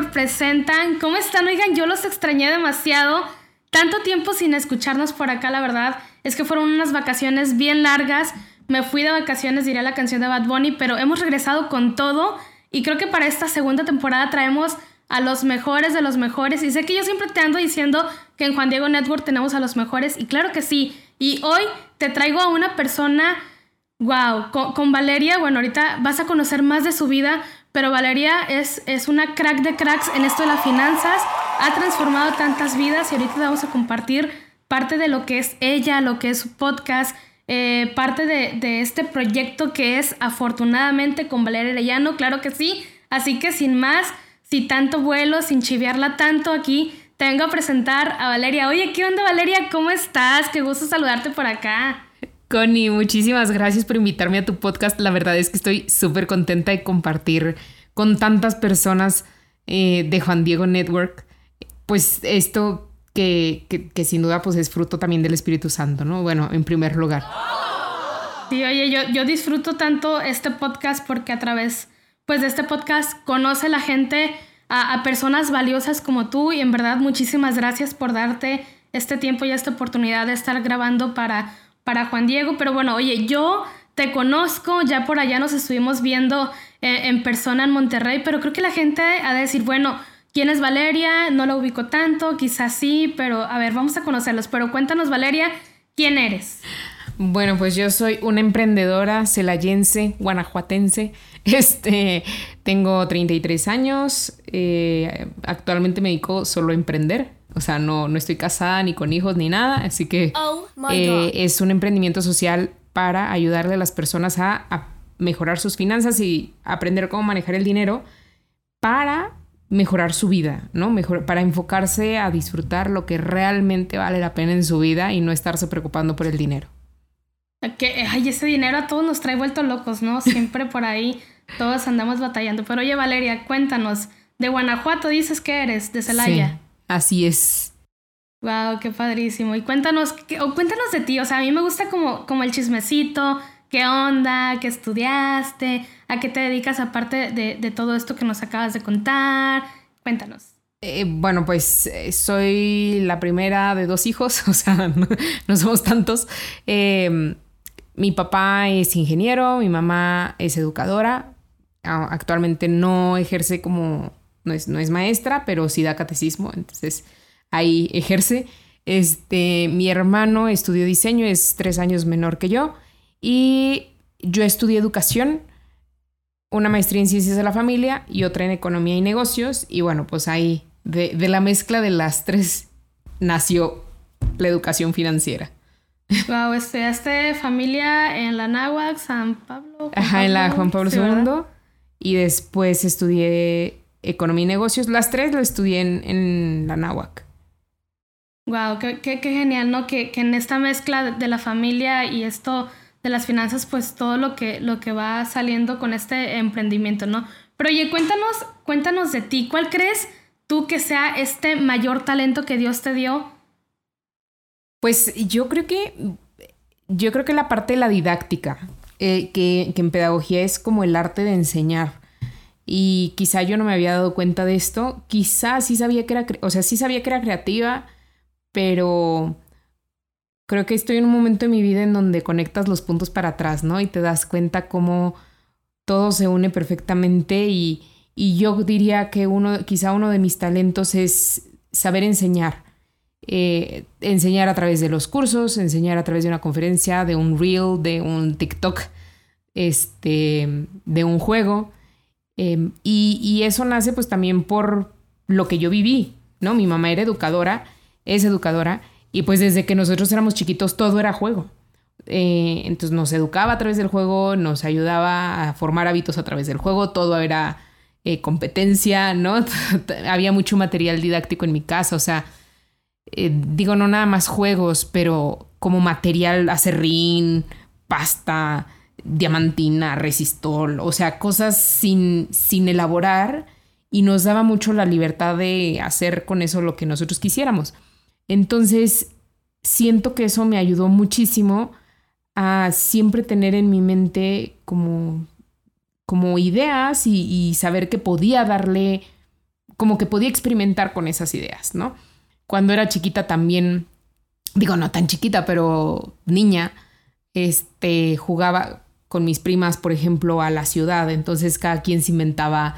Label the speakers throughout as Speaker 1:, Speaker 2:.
Speaker 1: Presentan. ¿Cómo están? Oigan, yo los extrañé demasiado. Tanto tiempo sin escucharnos por acá, la verdad. Es que fueron unas vacaciones bien largas. Me fui de vacaciones, diré la canción de Bad Bunny, pero hemos regresado con todo. Y creo que para esta segunda temporada traemos a los mejores de los mejores. Y sé que yo siempre te ando diciendo que en Juan Diego Network tenemos a los mejores. Y claro que sí. Y hoy te traigo a una persona, wow, con, Valeria, bueno, ahorita vas a conocer más de su vida, pero Valeria es, es una crack de cracks en esto de las finanzas, ha transformado tantas vidas y ahorita vamos a compartir parte de lo que es ella, lo que es su podcast, eh, parte de, de, este proyecto que es afortunadamente con Valeria Arellano, claro que sí. Así que sin más, sin tanto vuelo, sin chiviarla tanto aquí, te vengo a presentar a Valeria. Oye, ¿qué onda Valeria? ¿Cómo estás? Qué gusto saludarte por acá.
Speaker 2: Connie, muchísimas gracias por invitarme a tu podcast. La verdad es que estoy súper contenta de compartir con tantas personas eh, de Juan Diego Network, pues esto que, que, sin duda pues es fruto también del Espíritu Santo, ¿no? Bueno, en primer lugar.
Speaker 1: Sí, oye, yo, yo disfruto tanto este podcast porque a través pues de este podcast conoce la gente a, personas valiosas como tú y en verdad muchísimas gracias por darte este tiempo y esta oportunidad de estar grabando para, para Juan Diego. Pero bueno, oye, yo te conozco, ya por allá nos estuvimos viendo eh, en persona en Monterrey, pero creo que la gente ha de decir, bueno, ¿quién es Valeria? No la ubico tanto, quizás sí, pero a ver, vamos a conocerlos. Pero cuéntanos, Valeria, ¿quién eres?
Speaker 2: Bueno, pues yo soy una emprendedora celayense, guanajuatense. Este, tengo 33 años, eh, actualmente me dedico solo a emprender, o sea, no, no estoy casada ni con hijos ni nada, así que oh eh, es un emprendimiento social para ayudarle a las personas a, a mejorar sus finanzas y aprender cómo manejar el dinero para mejorar su vida, ¿no? Mejor, para enfocarse a disfrutar lo que realmente vale la pena en su vida y no estarse preocupando por el dinero.
Speaker 1: Que, ay, ese dinero a todos nos trae vueltos locos, ¿no? Siempre por ahí todos andamos batallando. Pero oye, Valeria, cuéntanos. De Guanajuato dices que eres, de Celaya. Sí,
Speaker 2: así es.
Speaker 1: Wow, qué padrísimo. Y cuéntanos, o cuéntanos de ti. O sea, a mí me gusta como, como el chismecito. ¿Qué onda? ¿Qué estudiaste? ¿A qué te dedicas aparte de, de todo esto que nos acabas de contar? Cuéntanos.
Speaker 2: Eh, bueno, pues eh, soy la primera de dos hijos, o sea, no, somos tantos. Eh, mi papá es ingeniero, mi mamá es educadora. Actualmente no ejerce como, no es, no es maestra, pero sí da catecismo, entonces ahí ejerce. Este, mi hermano estudió diseño, es tres años menor que yo. Y yo estudié educación, una maestría en ciencias de la familia y otra en economía y negocios. Y bueno, pues ahí, de, de la mezcla de las tres, nació la educación financiera.
Speaker 1: Wow, estudiaste familia en la Náhuac, San Pablo.
Speaker 2: Ajá, en la Juan Pablo II. Y después estudié economía y negocios. Las tres lo estudié en, la Náhuac.
Speaker 1: Wow, qué, qué, genial, ¿no? Que, que, en esta mezcla de la familia y esto de las finanzas, pues todo lo que, lo que va saliendo con este emprendimiento, ¿no? Pero oye, cuéntanos, cuéntanos de ti. ¿Cuál crees tú que sea este mayor talento que Dios te dio
Speaker 2: pues yo creo que, yo creo que la parte de la didáctica, eh, que, en pedagogía es como el arte de enseñar. Y quizá yo no me había dado cuenta de esto. Quizá sí sabía que era, o sea, sí sabía que era creativa, pero creo que estoy en un momento de mi vida en donde conectas los puntos para atrás, ¿no? Y te das cuenta cómo todo se une perfectamente y, y yo diría que uno, quizá uno de mis talentos es saber enseñar. Eh, enseñar a través de los cursos, enseñar a través de una conferencia, de un reel, de un TikTok, este, de un juego. Em, y, eso nace pues también por lo que yo viví, ¿no? Mi mamá era educadora, es educadora, y pues desde que nosotros éramos chiquitos todo era juego. Eh, entonces nos educaba a través del juego, nos ayudaba a formar hábitos a través del juego, todo era eh, competencia, ¿no? Había mucho material didáctico en mi casa, o sea, eh, digo, no nada más juegos, pero como material, acerrín, pasta, diamantina, resistol, o sea, cosas sin, sin elaborar y nos daba mucho la libertad de hacer con eso lo que nosotros quisiéramos. Entonces, siento que eso me ayudó muchísimo a siempre tener en mi mente como, como ideas y, y saber que podía darle como que podía experimentar con esas ideas, ¿no? Cuando era chiquita también, digo, no tan chiquita, pero niña, este, jugaba con mis primas, por ejemplo, a la ciudad. Entonces cada quien se inventaba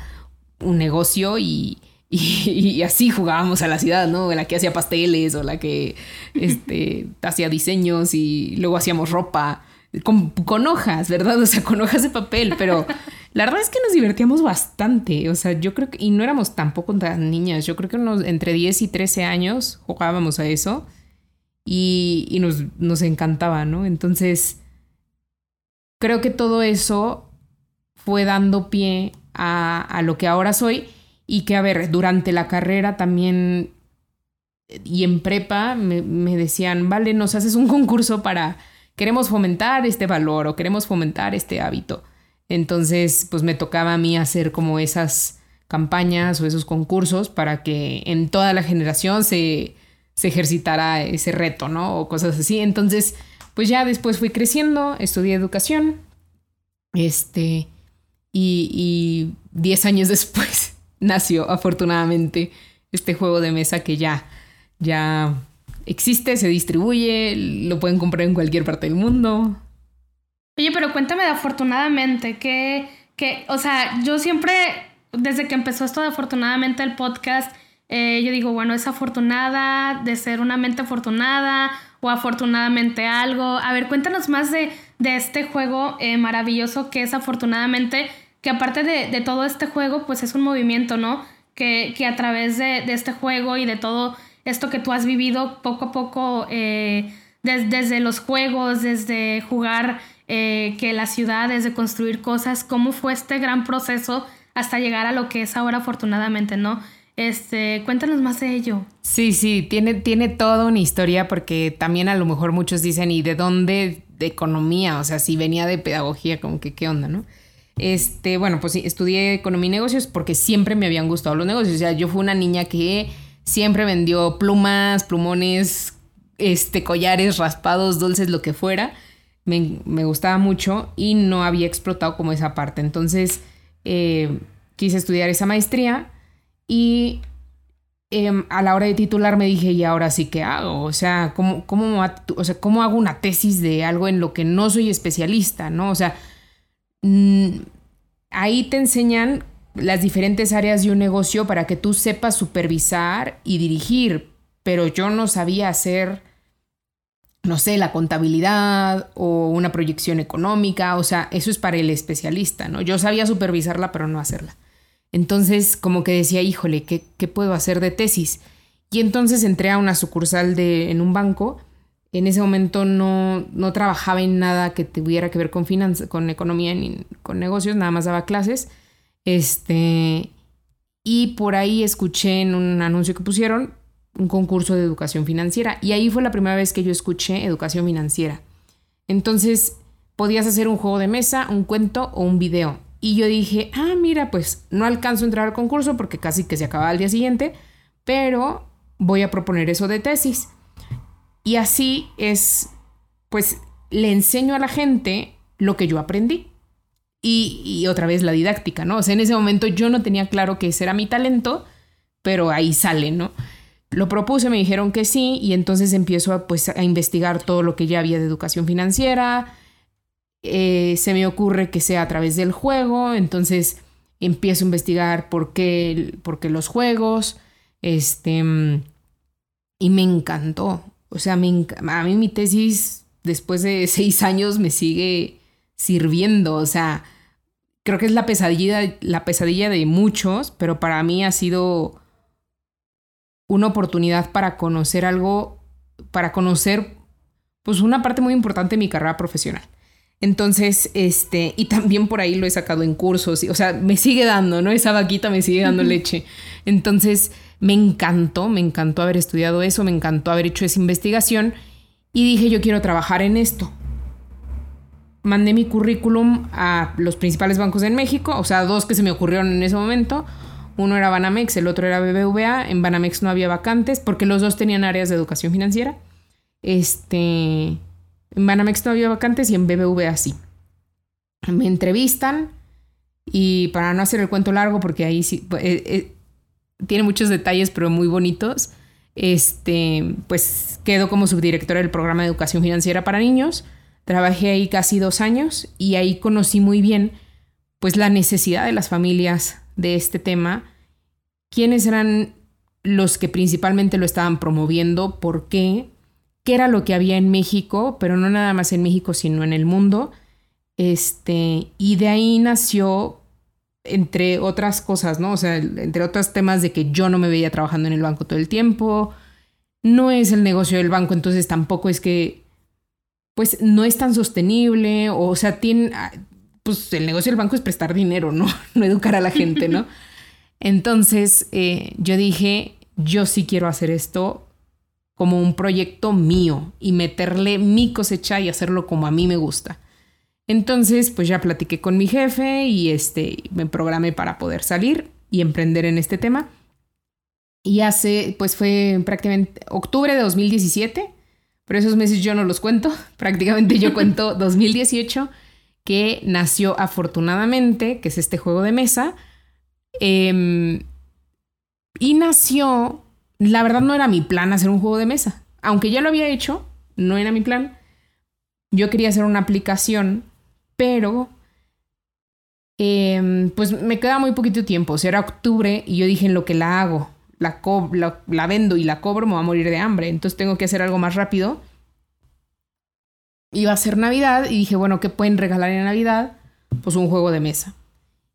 Speaker 2: un negocio y, y, así jugábamos a la ciudad, ¿no? La que hacía pasteles o la que este, hacía diseños y luego hacíamos ropa con, con, hojas, ¿verdad? O sea, con hojas de papel, pero la verdad es que nos divertíamos bastante. O sea, yo creo que, y no éramos tampoco tan niñas, yo creo que entre 10 y 13 años jugábamos a eso y, y nos, nos encantaba, ¿no? Entonces, creo que todo eso fue dando pie a, lo que ahora soy y que, a ver, durante la carrera también y en prepa me, me decían, vale, nos haces un concurso para queremos fomentar este valor o queremos fomentar este hábito. Entonces, pues me tocaba a mí hacer como esas campañas o esos concursos para que en toda la generación se, se ejercitara ese reto, ¿no? O cosas así. Entonces, pues ya después fui creciendo, estudié educación, este, y, diez años después nació afortunadamente este juego de mesa que ya, ya existe, se distribuye, lo pueden comprar en cualquier parte del mundo.
Speaker 1: Oye, pero cuéntame de afortunadamente, que, que, o sea, yo siempre, desde que empezó esto de afortunadamente el podcast, eh, yo digo, bueno, es afortunada de ser una mente afortunada o afortunadamente algo. A ver, cuéntanos más de, de este juego eh, maravilloso que es afortunadamente, que aparte de, de, todo este juego, pues es un movimiento, ¿no? Que, que a través de, de este juego y de todo esto que tú has vivido poco a poco, eh, desde los juegos, desde jugar eh, que la ciudad, desde construir cosas, cómo fue este gran proceso hasta llegar a lo que es ahora afortunadamente, ¿no? Este, cuéntanos más de ello.
Speaker 2: Sí, sí, tiene, tiene toda una historia porque también a lo mejor muchos dicen, ¿y de dónde? De economía, o sea, si venía de pedagogía, como que qué onda, ¿no? Este, bueno, pues sí, estudié economía y negocios porque siempre me habían gustado los negocios. O sea, yo fui una niña que siempre vendió plumas, plumones, este, collares, raspados, dulces, lo que fuera. Me, gustaba mucho y no había explotado como esa parte. Entonces eh, quise estudiar esa maestría y em, a la hora de titular me dije, ¿y ahora sí qué hago? O sea, ¿cómo, cómo, o sea, ¿cómo hago una tesis de algo en lo que no soy especialista? ¿no? O sea, mm, ahí te enseñan las diferentes áreas de un negocio para que tú sepas supervisar y dirigir, pero yo no sabía hacer, no sé, la contabilidad o una proyección económica, o sea, eso es para el especialista, ¿no? Yo sabía supervisarla, pero no hacerla. Entonces, como que decía, híjole, ¿qué, puedo hacer de tesis? Y entonces entré a una sucursal de, en un banco. En ese momento no, no trabajaba en nada que tuviera que ver con, con economía ni con negocios, nada más daba clases este, y por ahí escuché en un anuncio que pusieron un concurso de educación financiera. Y ahí fue la primera vez que yo escuché educación financiera. Entonces, podías hacer un juego de mesa, un cuento o un video. Y yo dije, ah, mira, pues no alcanzo a entrar al concurso porque casi que se acababa el día siguiente, pero voy a proponer eso de tesis. Y así es, pues le enseño a la gente lo que yo aprendí y, otra vez la didáctica, ¿no? O sea, en ese momento yo no tenía claro que ese era mi talento, pero ahí sale, ¿no? Lo propuse, me dijeron que sí, y entonces empiezo a, pues, a investigar todo lo que ya había de educación financiera. Eh, se me ocurre que sea a través del juego, entonces empiezo a investigar por qué, por qué los juegos, este, y me encantó. O sea, me, a mí mi tesis después de seis años me sigue sirviendo, o sea, creo que es la pesadilla, la pesadilla de muchos, pero para mí ha sido una oportunidad para conocer algo, para conocer pues una parte muy importante de mi carrera profesional. Entonces, este, y también por ahí lo he sacado en cursos, y, o sea, me sigue dando, ¿no? Esa vaquita me sigue dando leche. Entonces, me encantó, me encantó haber estudiado eso, me encantó haber hecho esa investigación y dije, yo quiero trabajar en esto mandé mi currículum a los principales bancos en México, o sea, dos que se me ocurrieron en ese momento. Uno era Banamex, el otro era BBVA. En Banamex no había vacantes porque los dos tenían áreas de educación financiera. Este, en Banamex no había vacantes y en BBVA sí. Me entrevistan y para no hacer el cuento largo, porque ahí sí, eh, eh, tiene muchos detalles, pero muy bonitos. Este, pues quedo como subdirectora del programa de educación financiera para niños. Trabajé ahí casi dos años y ahí conocí muy bien pues la necesidad de las familias de este tema, quiénes eran los que principalmente lo estaban promoviendo, por qué, qué era lo que había en México, pero no nada más en México, sino en el mundo. Este, y de ahí nació, entre otras cosas, ¿no? O sea, entre otros temas de que yo no me veía trabajando en el banco todo el tiempo. No es el negocio del banco, entonces tampoco es que, pues, no es tan sostenible, o, sea, tiene, pues el negocio del banco es prestar dinero, ¿no? No educar a la gente, ¿no? Entonces, eh, yo dije, yo sí quiero hacer esto como un proyecto mío y meterle mi cosecha y hacerlo como a mí me gusta. Entonces, pues ya platiqué con mi jefe y este, me programé para poder salir y emprender en este tema. Y hace, pues fue prácticamente octubre de 2017, pero esos meses yo no los cuento, prácticamente yo cuento 2018, que nació afortunadamente, que es este juego de mesa. Em, y nació, la verdad no era mi plan hacer un juego de mesa, aunque ya lo había hecho, no era mi plan. Yo quería hacer una aplicación pero em, pues me queda muy poquito tiempo, o sea, era octubre y yo dije en lo que la hago, la, la, vendo y la cobro, me va a morir de hambre, entonces tengo que hacer algo más rápido. Iba a ser Navidad y dije, bueno, ¿qué pueden regalar en Navidad? Pues un juego de mesa.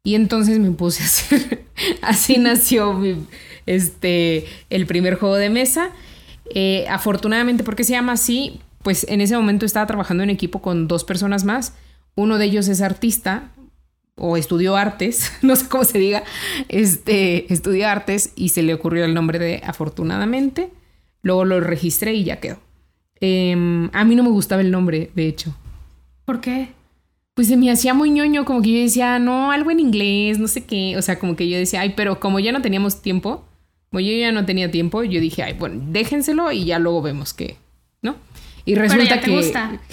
Speaker 2: Y entonces me puse a hacer, así nació este, el primer juego de mesa. Eh, afortunadamente, porque se llama así? Pues en ese momento estaba trabajando en equipo con dos personas más uno de ellos es artista o estudió artes, no sé cómo se diga, este, estudió artes y se le ocurrió el nombre de afortunadamente. Luego lo registré y ya quedó. Em, a mí no me gustaba el nombre, de hecho.
Speaker 1: ¿Por qué?
Speaker 2: Pues se me hacía muy ñoño, como que yo decía, no, algo en inglés, no sé qué. O sea, como que yo decía, ay, pero como ya no teníamos tiempo, como yo ya no tenía tiempo, yo dije, ay, bueno, déjenselo y ya luego vemos qué, ¿no? Y resulta que. Gusta.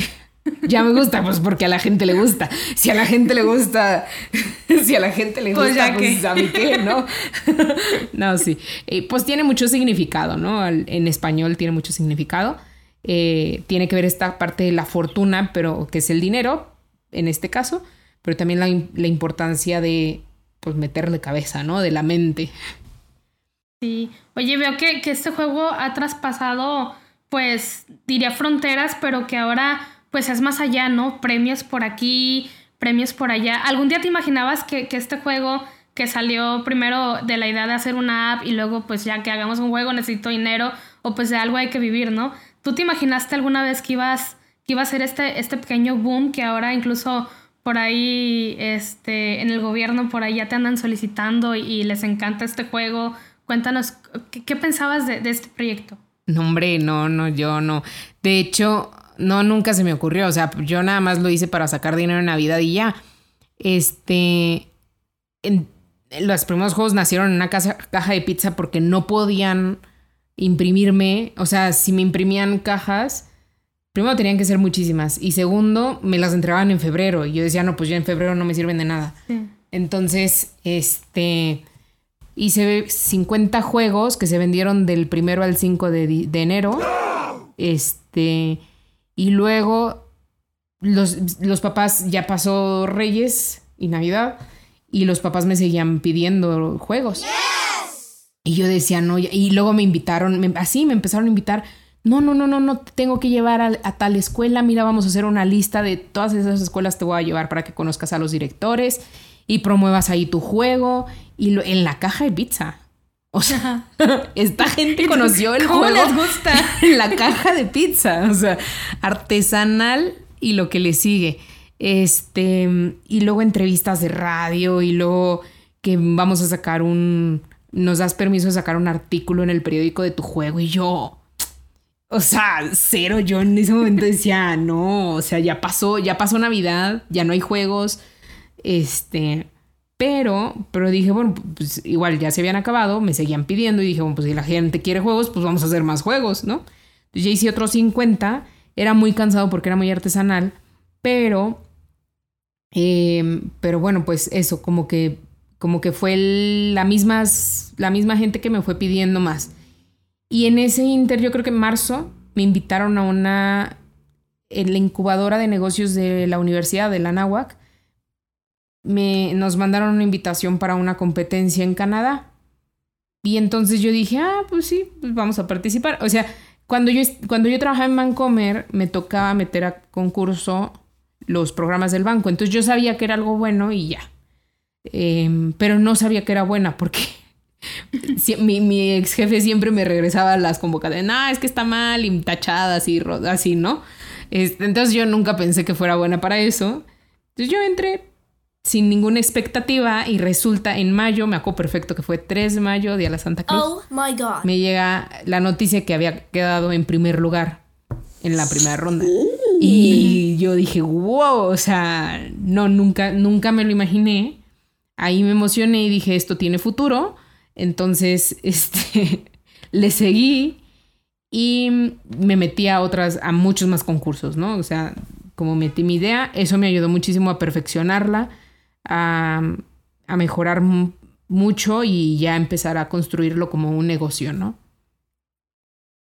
Speaker 2: Ya me gusta, pues porque a la gente le gusta. Si a la gente le gusta, si a la gente le pues gusta, pues, a mí qué, ¿no? no, sí. Eh, pues tiene mucho significado, ¿no? En español tiene mucho significado. Eh, tiene que ver esta parte de la fortuna, pero que es el dinero, en este caso, pero también la, importancia de, pues, meterle cabeza, ¿no? De la mente.
Speaker 1: Sí. Oye, veo que, que este juego ha traspasado, pues, diría fronteras, pero que ahora pues es más allá, ¿no? Premios por aquí, premios por allá. ¿Algún día te imaginabas que, este juego que salió primero de la idea de hacer una app y luego pues ya que hagamos un juego necesito dinero o pues de algo hay que vivir, ¿no? ¿Tú te imaginaste alguna vez que ibas que iba a ser este, este pequeño boom que ahora incluso por ahí este, en el gobierno por ahí ya te andan solicitando y, les encanta este juego? Cuéntanos, ¿qué, pensabas de, de este proyecto?
Speaker 2: No, hombre, no, no, yo no. De hecho, no, nunca se me ocurrió. O sea, yo nada más lo hice para sacar dinero en Navidad y ya. Este. los primeros juegos nacieron en una caja de pizza porque no podían imprimirme. O sea, si me imprimían cajas, primero tenían que ser muchísimas. Y segundo, me las entregaban en febrero. Y yo decía, no, pues ya en febrero no me sirven de nada. Entonces, este. Hice 50 juegos que se vendieron del primero al 5 de, de enero. Este. Y luego los, papás, ya pasó Reyes y Navidad, y los papás me seguían pidiendo juegos. Y yo decía, no, y luego me invitaron, así me empezaron a invitar. No, no, no, no, no, tengo que llevar a, tal escuela. Mira, vamos a hacer una lista de todas esas escuelas te voy a llevar para que conozcas a los directores y promuevas ahí tu juego. Y lo, en la caja de pizza. O sea, esta gente conoció el juego les gusta? en la caja de pizza, o sea, artesanal y lo que le sigue. Este, y luego entrevistas de radio y luego que vamos a sacar un nos das permiso de sacar un artículo en el periódico de tu juego y yo o sea, cero, yo en ese momento decía, no, o sea, ya pasó, ya pasó Navidad, ya no hay juegos. Este, pero, pero dije, bueno, pues igual ya se habían acabado, me seguían pidiendo y dije, bueno, pues si la gente quiere juegos, pues vamos a hacer más juegos, ¿no? Entonces ya hice otros 50, era muy cansado porque era muy artesanal, pero, em, pero bueno, pues eso, como que como que fue la, la misma gente que me fue pidiendo más. Y en ese inter, yo creo que en marzo, me invitaron a una, en la incubadora de negocios de la Universidad de la Anáhuac, me, nos mandaron una invitación para una competencia en Canadá. Y entonces yo dije, ah, pues sí, pues vamos a participar. O sea, cuando yo, cuando yo trabajaba en Bancomer, me tocaba meter a concurso los programas del banco. Entonces yo sabía que era algo bueno y ya. Em, pero no sabía que era buena porque mi, mi, ex jefe siempre me regresaba las convocatorias. No, es que está mal y tachadas y así, ¿no? Este, entonces yo nunca pensé que fuera buena para eso. Entonces yo entré sin ninguna expectativa y resulta en mayo, me acuerdo perfecto que fue 3 de mayo, Día de la Santa Cruz.
Speaker 3: Oh my God.
Speaker 2: Me llega la noticia que había quedado en primer lugar en la primera ronda. Y yo dije, wow, o sea, no, nunca, nunca me lo imaginé. Ahí me emocioné y dije, esto tiene futuro. Entonces, este, le seguí y me metí a otras, a muchos más concursos, ¿no? O sea, como metí mi idea, eso me ayudó muchísimo a perfeccionarla a, mejorar mucho y ya empezar a construirlo como un negocio, ¿no?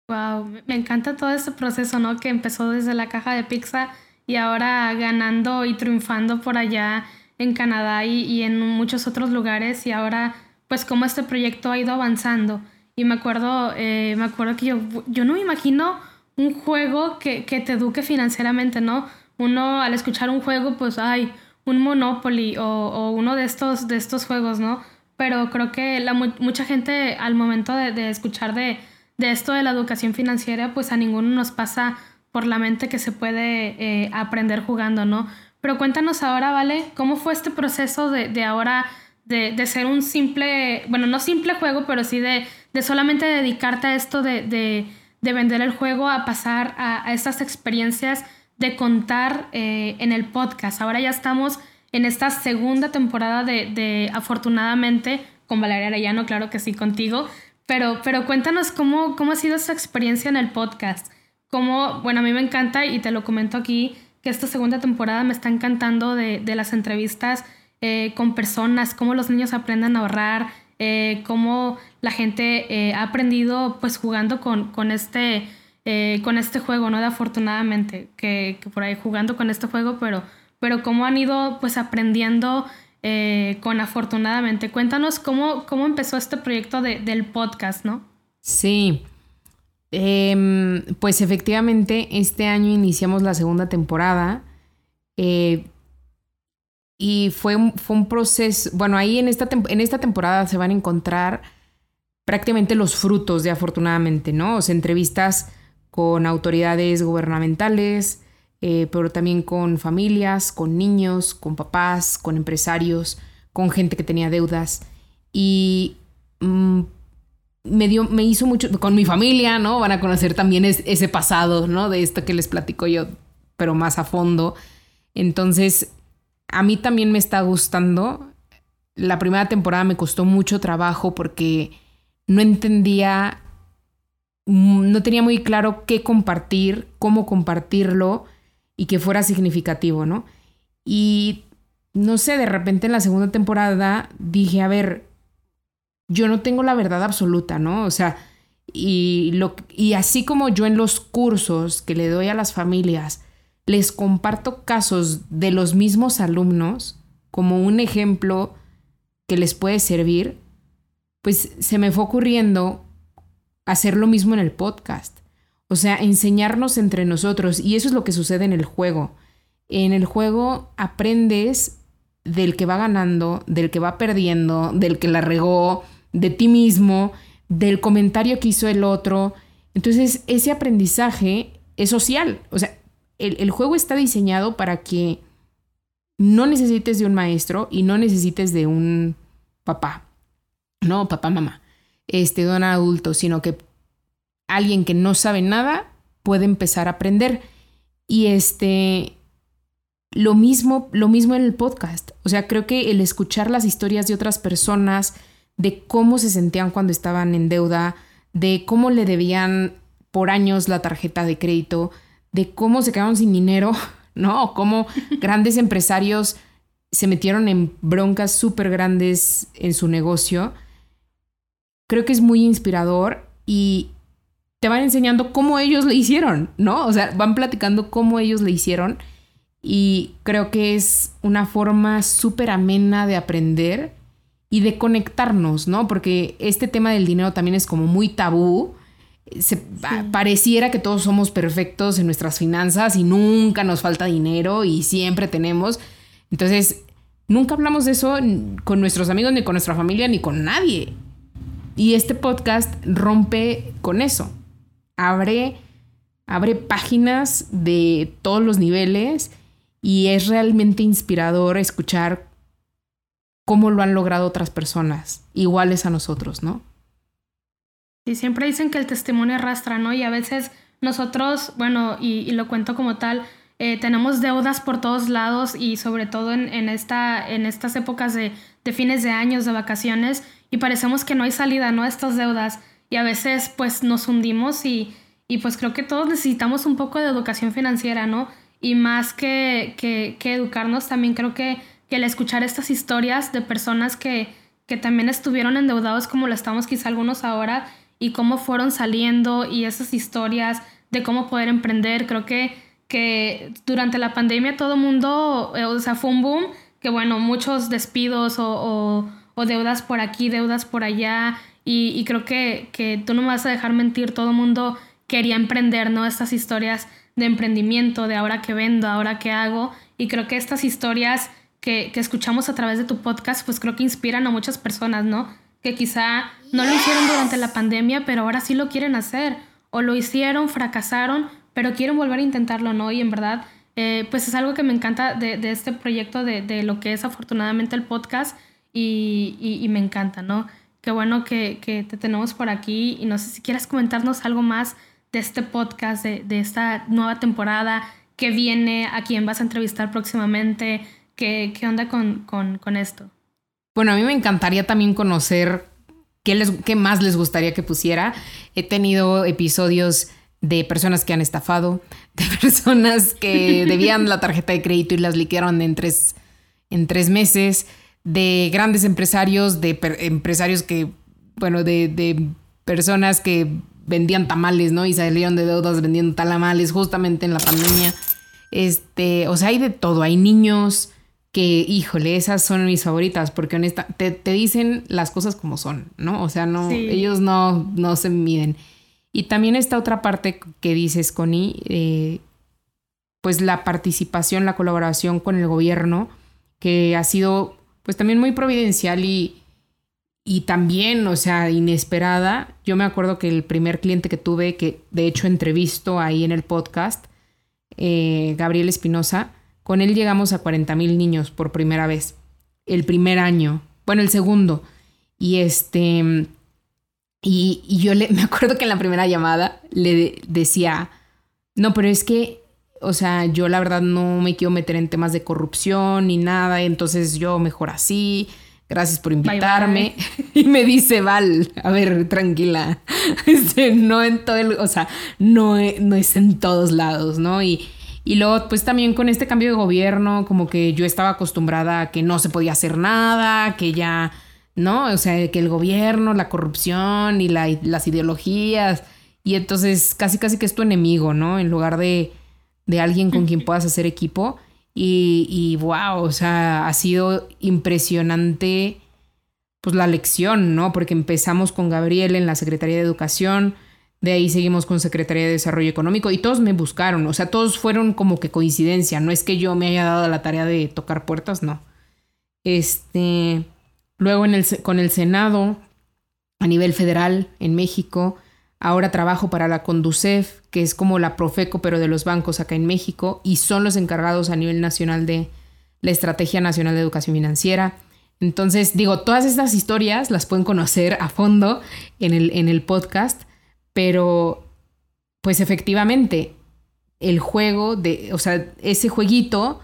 Speaker 1: Wow, me encanta todo este proceso, ¿no? Que empezó desde la caja de pizza y ahora ganando y triunfando por allá en Canadá y, en muchos otros lugares y ahora pues cómo este proyecto ha ido avanzando. Y me acuerdo, eh, me acuerdo que yo, yo no me imagino un juego que, que te eduque financieramente, ¿no? Uno al escuchar un juego, pues, ay, un Monopoly o, uno de estos, de estos juegos, ¿no? Pero creo que la, mucha gente al momento de, escuchar de, de, esto de la educación financiera, pues a ninguno nos pasa por la mente que se puede eh, aprender jugando, ¿no? Pero cuéntanos ahora, ¿vale? ¿Cómo fue este proceso de, ahora de, ser un simple, bueno, no simple juego, pero sí de, solamente dedicarte a esto de, vender el juego, a pasar a, a estas experiencias de contar eh, en el podcast. Ahora ya estamos en esta segunda temporada de, afortunadamente con Valeria Arellano, claro que sí, contigo. Pero, pero cuéntanos cómo, cómo ha sido esa experiencia en el podcast. Cómo, bueno, a mí me encanta y te lo comento aquí, que esta segunda temporada me está encantando de, las entrevistas eh, con personas, cómo los niños aprenden a ahorrar, eh, cómo la gente ha aprendido pues jugando con, con este eh, con este juego, ¿no? De afortunadamente, que, por ahí jugando con este juego, pero, pero cómo han ido pues aprendiendo eh, con afortunadamente. Cuéntanos cómo, cómo empezó este proyecto del podcast, ¿no?
Speaker 2: Sí. Em, pues efectivamente, este año iniciamos la segunda temporada. Eh, y fue fue un proceso, bueno, ahí en esta, en esta temporada se van a encontrar prácticamente los frutos de afortunadamente, ¿no? O sea, entrevistas con autoridades gubernamentales, eh, pero también con familias, con niños, con papás, con empresarios, con gente que tenía deudas. Y mm, me, dio, me hizo mucho, con mi familia, ¿no? Van a conocer también ese pasado, ¿no? De esto que les platico yo, pero más a fondo. Entonces, a mí también me está gustando. La primera temporada me costó mucho trabajo porque no entendía no tenía muy claro qué compartir, cómo compartirlo y que fuera significativo, ¿no? Y no sé, de repente en la segunda temporada dije, a ver, yo no tengo la verdad absoluta, ¿no? O sea, y, lo, y así como yo en los cursos que le doy a las familias, les comparto casos de los mismos alumnos como un ejemplo que les puede servir, pues se me fue ocurriendo hacer lo mismo en el podcast. O sea, enseñarnos entre nosotros. Y eso es lo que sucede en el juego. En el juego aprendes del que va ganando, del que va perdiendo, del que la regó, de ti mismo, del comentario que hizo el otro. Entonces, ese aprendizaje es social. O sea, el, el juego está diseñado para que no necesites de un maestro y no necesites de un papá. No, papá, mamá este, de un adulto, sino que alguien que no sabe nada puede empezar a aprender. Y este, lo mismo, lo mismo en el podcast. O sea, creo que el escuchar las historias de otras personas, de cómo se sentían cuando estaban en deuda, de cómo le debían por años la tarjeta de crédito, de cómo se quedaron sin dinero, ¿no? Cómo grandes empresarios se metieron en broncas súper grandes en su negocio. Creo que es muy inspirador y te van enseñando cómo ellos le hicieron, ¿no? O sea, van platicando cómo ellos le hicieron y creo que es una forma súper amena de aprender y de conectarnos, ¿no? Porque este tema del dinero también es como muy tabú. Se, Pareciera que todos somos perfectos en nuestras finanzas y nunca nos falta dinero y siempre tenemos. Entonces, nunca hablamos de eso con nuestros amigos, ni con nuestra familia, ni con nadie. Y este podcast rompe con eso. Abre, abre páginas de todos los niveles y es realmente inspirador escuchar cómo lo han logrado otras personas iguales a nosotros, ¿no?
Speaker 1: Y siempre dicen que el testimonio arrastra, ¿no? Y a veces nosotros, bueno, y lo cuento como tal, eh, tenemos deudas por todos lados y sobre todo en, en, esta, en estas épocas de, de, fines de años, de vacaciones, y parecemos que no hay salida, ¿no? Estas deudas. Y a veces pues nos hundimos y, y pues creo que todos necesitamos un poco de educación financiera, ¿no? Y más que, que, que educarnos, también creo que, que el escuchar estas historias de personas que, que también estuvieron endeudados como lo estamos quizá algunos ahora y cómo fueron saliendo y esas historias de cómo poder emprender, creo que que durante la pandemia todo el mundo, eh, o sea, fue un boom, que bueno, muchos despidos o, o, deudas por aquí, deudas por allá, y, creo que, que, tú no me vas a dejar mentir, todo el mundo quería emprender, ¿no? Estas historias de emprendimiento, de ahora que vendo, ahora que hago, y creo que estas historias que, que escuchamos a través de tu podcast, pues creo que inspiran a muchas personas, ¿no? Que quizá no lo hicieron durante la pandemia, pero ahora sí lo quieren hacer, o lo hicieron, fracasaron, pero quiero volver a intentarlo, ¿no? Y en verdad, eh, pues es algo que me encanta de, de este proyecto, de, de, lo que es afortunadamente el podcast y, y, me encanta, ¿no? Qué bueno que, que, te tenemos por aquí y no sé si quieres comentarnos algo más de este podcast, de, de esta nueva temporada que viene, a quién vas a entrevistar próximamente, qué, qué onda con, con, con esto.
Speaker 2: Bueno, a mí me encantaría también conocer qué, les, qué más les gustaría que pusiera. He tenido episodios de personas que han estafado, de personas que debían la tarjeta de crédito y las liquidaron en tres, en tres meses, de grandes empresarios, de empresarios que, bueno, de, de, personas que vendían tamales, ¿no? Y salieron de deudas vendiendo tamales justamente en la pandemia. Este, o sea, hay de todo, hay niños que, híjole, esas son mis favoritas, porque honesta, te, te dicen las cosas como son, ¿no? O sea, no, ellos no, no se miden. Y también esta otra parte que dices, Connie, eh, pues la participación, la colaboración con el gobierno, que ha sido pues también muy providencial y, y también, o sea, inesperada. Yo me acuerdo que el primer cliente que tuve, que de hecho entrevisto ahí en el podcast, eh, Gabriel Espinosa, con él llegamos a 40 mil niños por primera vez. El primer año, bueno, el segundo. Y este, y, yo le, me acuerdo que en la primera llamada le decía, no, pero es que, o sea, yo la verdad no me quiero meter en temas de corrupción ni nada, entonces yo mejor así, gracias por invitarme. Y me dice, Val, a ver, tranquila, este, no en todo el, o sea, no, no es en todos lados, ¿no? Y, y luego, pues también con este cambio de gobierno, como que yo estaba acostumbrada a que no se podía hacer nada, que ya ¿no? O sea, que el gobierno, la corrupción y las ideologías, y entonces casi casi que es tu enemigo, ¿no? En lugar de, de alguien con quien puedas hacer equipo. Y, y wow, o sea, ha sido impresionante pues la lección, ¿no? Porque empezamos con Gabriel en la Secretaría de Educación, de ahí seguimos con Secretaría de Desarrollo Económico y todos me buscaron, o sea, todos fueron como que coincidencia, no es que yo me haya dado la tarea de tocar puertas, no. Este, Luego en el, con el Senado a nivel federal en México. Ahora trabajo para la Conducef, que es como la Profeco, pero de los bancos acá en México, y son los encargados a nivel nacional de la Estrategia Nacional de Educación Financiera. Entonces, digo, todas estas historias las pueden conocer a fondo en el, en el podcast, pero pues efectivamente, el juego de, o sea, ese jueguito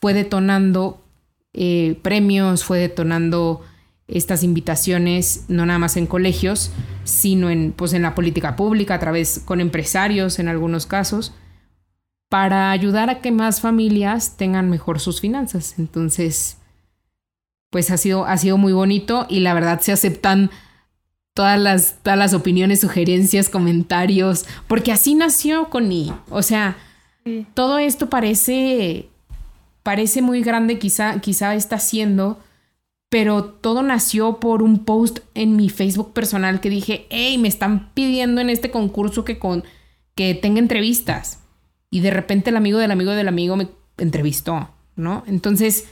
Speaker 2: fue detonando eh, premios, fue detonando estas invitaciones, no nada más en colegios, sino en, pues, en la política pública, a través con empresarios en algunos casos, para ayudar a que más familias tengan mejor sus finanzas. Entonces, pues ha sido, ha sido muy bonito y la verdad se aceptan todas las, todas las opiniones, sugerencias, comentarios, porque así nació Connie. O sea, todo esto parece, parece muy grande, quizá, quizá está siendo, pero todo nació por un post en mi Facebook personal que dije, hey, me están pidiendo en este concurso que, con, que tenga entrevistas. Y de repente el amigo del amigo del amigo me entrevistó, ¿no? Entonces,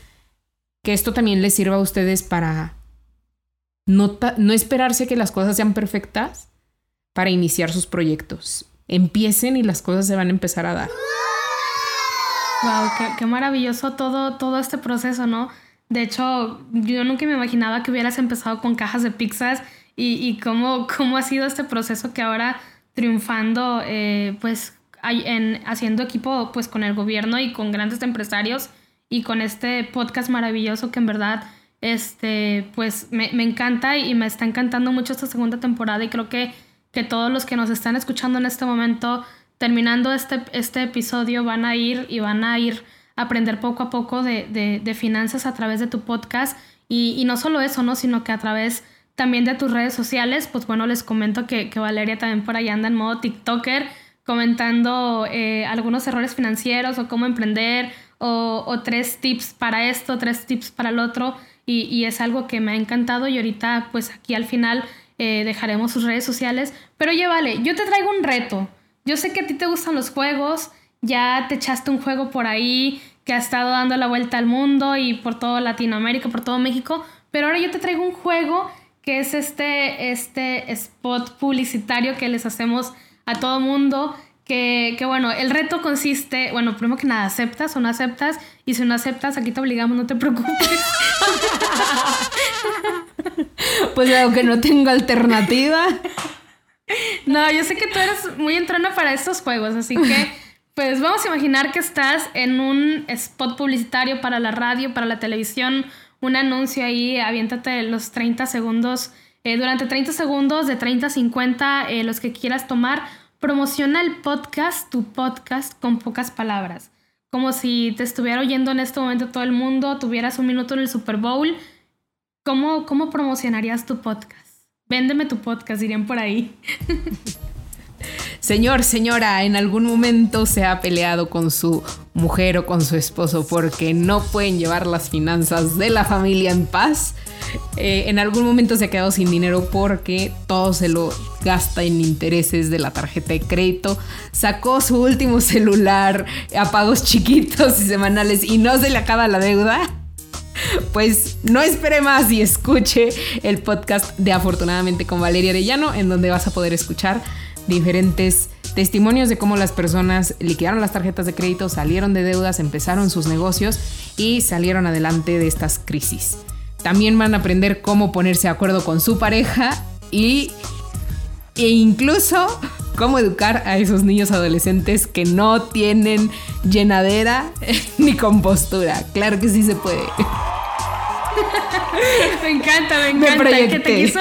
Speaker 2: que esto también les sirva a ustedes para no, no esperarse que las cosas sean perfectas para iniciar sus proyectos. Empiecen y las cosas se van a empezar a dar.
Speaker 1: Wow, qué, maravilloso todo, todo este proceso, ¿no? De hecho, yo nunca me imaginaba que hubieras empezado con cajas de pizzas y, cómo, cómo ha sido este proceso que ahora triunfando, eh, pues en, haciendo equipo pues con el gobierno y con grandes empresarios y con este podcast maravilloso que en verdad este pues me, encanta y me está encantando mucho esta segunda temporada y creo que, que todos los que nos están escuchando en este momento terminando este, este episodio van a ir y van a ir aprender poco a poco de, de, finanzas a través de tu podcast y, y, no solo eso, ¿no? sino que a través también de tus redes sociales, pues bueno, les comento que, que Valeria también por ahí anda en modo TikToker comentando eh, algunos errores financieros o cómo emprender o, tres tips para esto, tres tips para el otro y, es algo que me ha encantado y ahorita pues aquí al final eh, dejaremos sus redes sociales. Pero oye, vale, yo te traigo un reto. Yo sé que a ti te gustan los juegos, ya te echaste un juego por ahí que ha estado dando la vuelta al mundo y por todo Latinoamérica, por todo México, pero ahora yo te traigo un juego que es este, este spot publicitario que les hacemos a todo mundo. Que, que, bueno, el reto consiste, bueno, primero que nada, aceptas o no aceptas, y si no aceptas, aquí te obligamos, no te preocupes.
Speaker 2: pues aunque no tengo alternativa.
Speaker 1: No, yo sé que tú eres muy entrona para estos juegos, así que pues vamos a imaginar que estás en un spot publicitario para la radio, para la televisión, un anuncio ahí, aviéntate los 30 segundos, eh, durante 30 segundos, de 30 a 50, eh, los que quieras tomar, promociona el podcast, tu podcast, con pocas palabras. Como si te estuviera oyendo en este momento todo el mundo, tuvieras un minuto en el Super Bowl. ¿Cómo, cómo promocionarías tu podcast? Véndeme tu podcast, dirían por ahí.
Speaker 2: Señor, señora, en algún momento se ha peleado con su mujer o con su esposo porque no pueden llevar las finanzas de la familia en paz. Eh, en algún momento se ha quedado sin dinero porque todo se lo gasta en intereses de la tarjeta de crédito. Sacó su último celular a pagos chiquitos y semanales y no se le acaba la deuda. Pues no espere más y escuche el podcast de Afortunadamente con Valeria Arellano, en donde vas a poder escuchar diferentes testimonios de cómo las personas liquidaron las tarjetas de crédito, salieron de deudas, empezaron sus negocios y salieron adelante de estas crisis. También van a aprender cómo ponerse de acuerdo con su pareja y e incluso cómo educar a esos niños adolescentes que no tienen llenadera ni compostura. Claro que sí se puede.
Speaker 1: me encanta, me encanta. que te quiso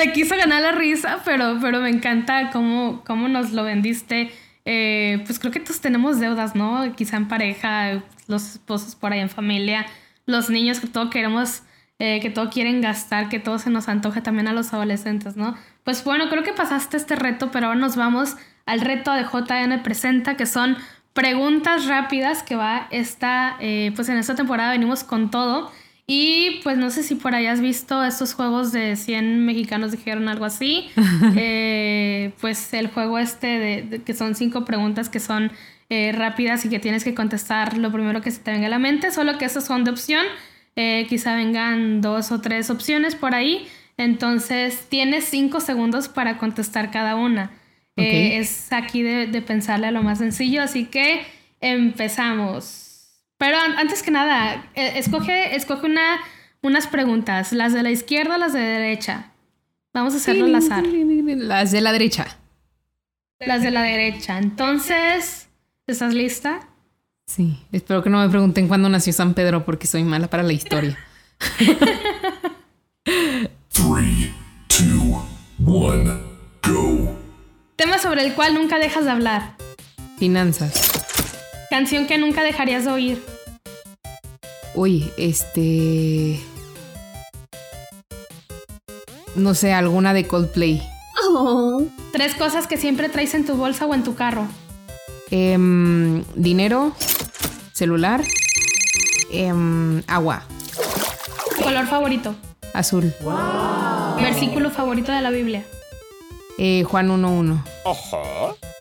Speaker 1: te quiso ganar la risa, pero, pero me encanta cómo, cómo nos lo vendiste. Eh, pues creo que todos tenemos deudas, ¿no? Quizá en pareja, los esposos por ahí en familia, los niños que todo queremos, eh, que todo quieren gastar, que todo se nos antoja también a los adolescentes, ¿no? Pues bueno, creo que pasaste este reto, pero ahora nos vamos al reto de JN Presenta, que son preguntas rápidas que va esta, eh, pues en esta temporada venimos con todo. Y pues no sé si por ahí has visto estos juegos de 100 mexicanos dijeron algo así. Eh, pues el juego este de, que son cinco preguntas que son eh, rápidas y que tienes que contestar lo primero que se te venga a la mente, solo que esas son de opción. Eh, quizá vengan dos o tres opciones por ahí. Entonces tienes cinco segundos para contestar cada una. es aquí de, de pensarle a lo más sencillo, así que empezamos. Pero antes que nada, eh, escoge, escoge una, unas preguntas, las de la izquierda o las de la derecha. Vamos a hacerlo al azar.
Speaker 2: Las de la derecha.
Speaker 1: Las de la derecha. Entonces, ¿estás lista?
Speaker 2: Sí, espero que no me pregunten cuándo nació San Pedro porque soy mala para la historia.
Speaker 1: Three, two, one, go. Tema sobre el cual nunca dejas de hablar.
Speaker 2: Finanzas.
Speaker 1: Canción que nunca dejarías de oír.
Speaker 2: Uy, este. no sé, alguna de Coldplay.
Speaker 1: Oh. Tres cosas que siempre traes en tu bolsa o en tu carro.
Speaker 2: Em, dinero, celular, em, agua.
Speaker 1: Color favorito.
Speaker 2: Azul.
Speaker 1: Versículo favorito de la Biblia.
Speaker 2: Eh, Juan 1.1.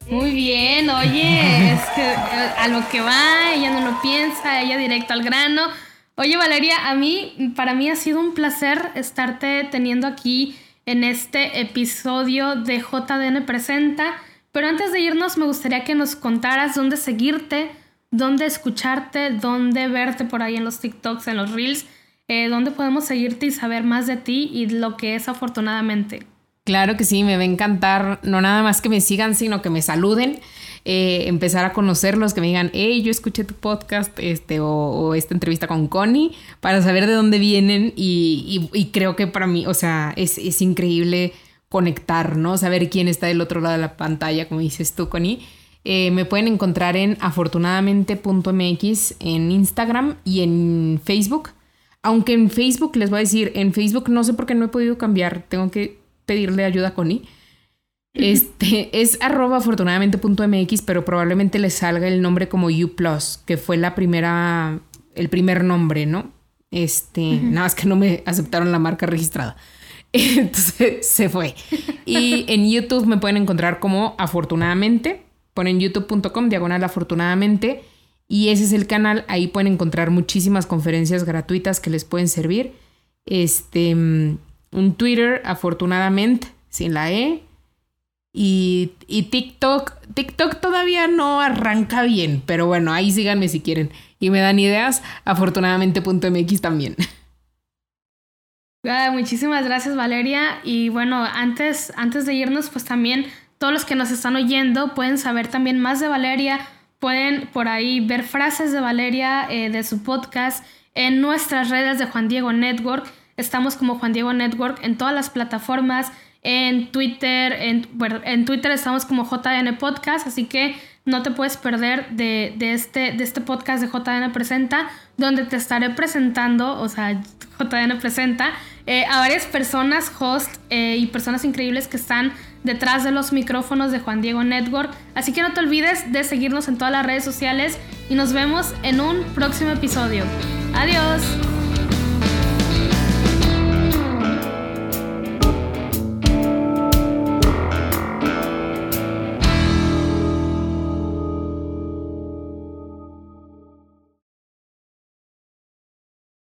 Speaker 1: Muy bien, oye, es que eh, a lo que va, ella no lo piensa, ella directo al grano. Oye, Valeria, a mí, para mí ha sido un placer estarte teniendo aquí en este episodio de JDN Presenta. Pero antes de irnos, me gustaría que nos contaras dónde seguirte, dónde escucharte, dónde verte por ahí en los TikToks, en los Reels, eh, dónde podemos seguirte y saber más de ti y lo que es afortunadamente.
Speaker 2: Claro que sí, me va a encantar no nada más que me sigan, sino que me saluden. Eh, empezar a conocerlos, que me digan, hey, yo escuché tu podcast este, o, esta entrevista con Connie, para saber de dónde vienen y, creo que para mí, o sea, es, es, increíble conectar, ¿no? Saber quién está del otro lado de la pantalla, como dices tú, Connie. Eh, me pueden encontrar en afortunadamente.mx en Instagram y en Facebook. Aunque en Facebook, les voy a decir, en Facebook no sé por qué no he podido cambiar, tengo que pedirle ayuda a Connie. Este es arroba afortunadamente.mx, pero probablemente le salga el nombre como U que fue la primera, el primer nombre, ¿no? Este, nada más que no me aceptaron la marca registrada. Entonces se fue. Y en YouTube me pueden encontrar como afortunadamente. Ponen youtube.com diagonal afortunadamente. Y ese es el canal. Ahí pueden encontrar muchísimas conferencias gratuitas que les pueden servir. Este un Twitter, afortunadamente, sin la E. Y, y, TikTok, TikTok todavía no arranca bien, pero bueno, ahí síganme si quieren. Y me dan ideas, afortunadamente.mx también.
Speaker 1: Ah, muchísimas gracias Valeria. Y bueno, antes, antes de irnos, pues también todos los que nos están oyendo pueden saber también más de Valeria, pueden por ahí ver frases de Valeria eh, de su podcast en nuestras redes de Juan Diego Network. Estamos como Juan Diego Network en todas las plataformas, en Twitter, en, en Twitter estamos como JN Podcast, así que no te puedes perder de, este, de este podcast de JN Presenta, donde te estaré presentando, o sea, JN Presenta, eh, a varias personas, host eh, y personas increíbles que están detrás de los micrófonos de Juan Diego Network. Así que no te olvides de seguirnos en todas las redes sociales y nos vemos en un próximo episodio. Adiós.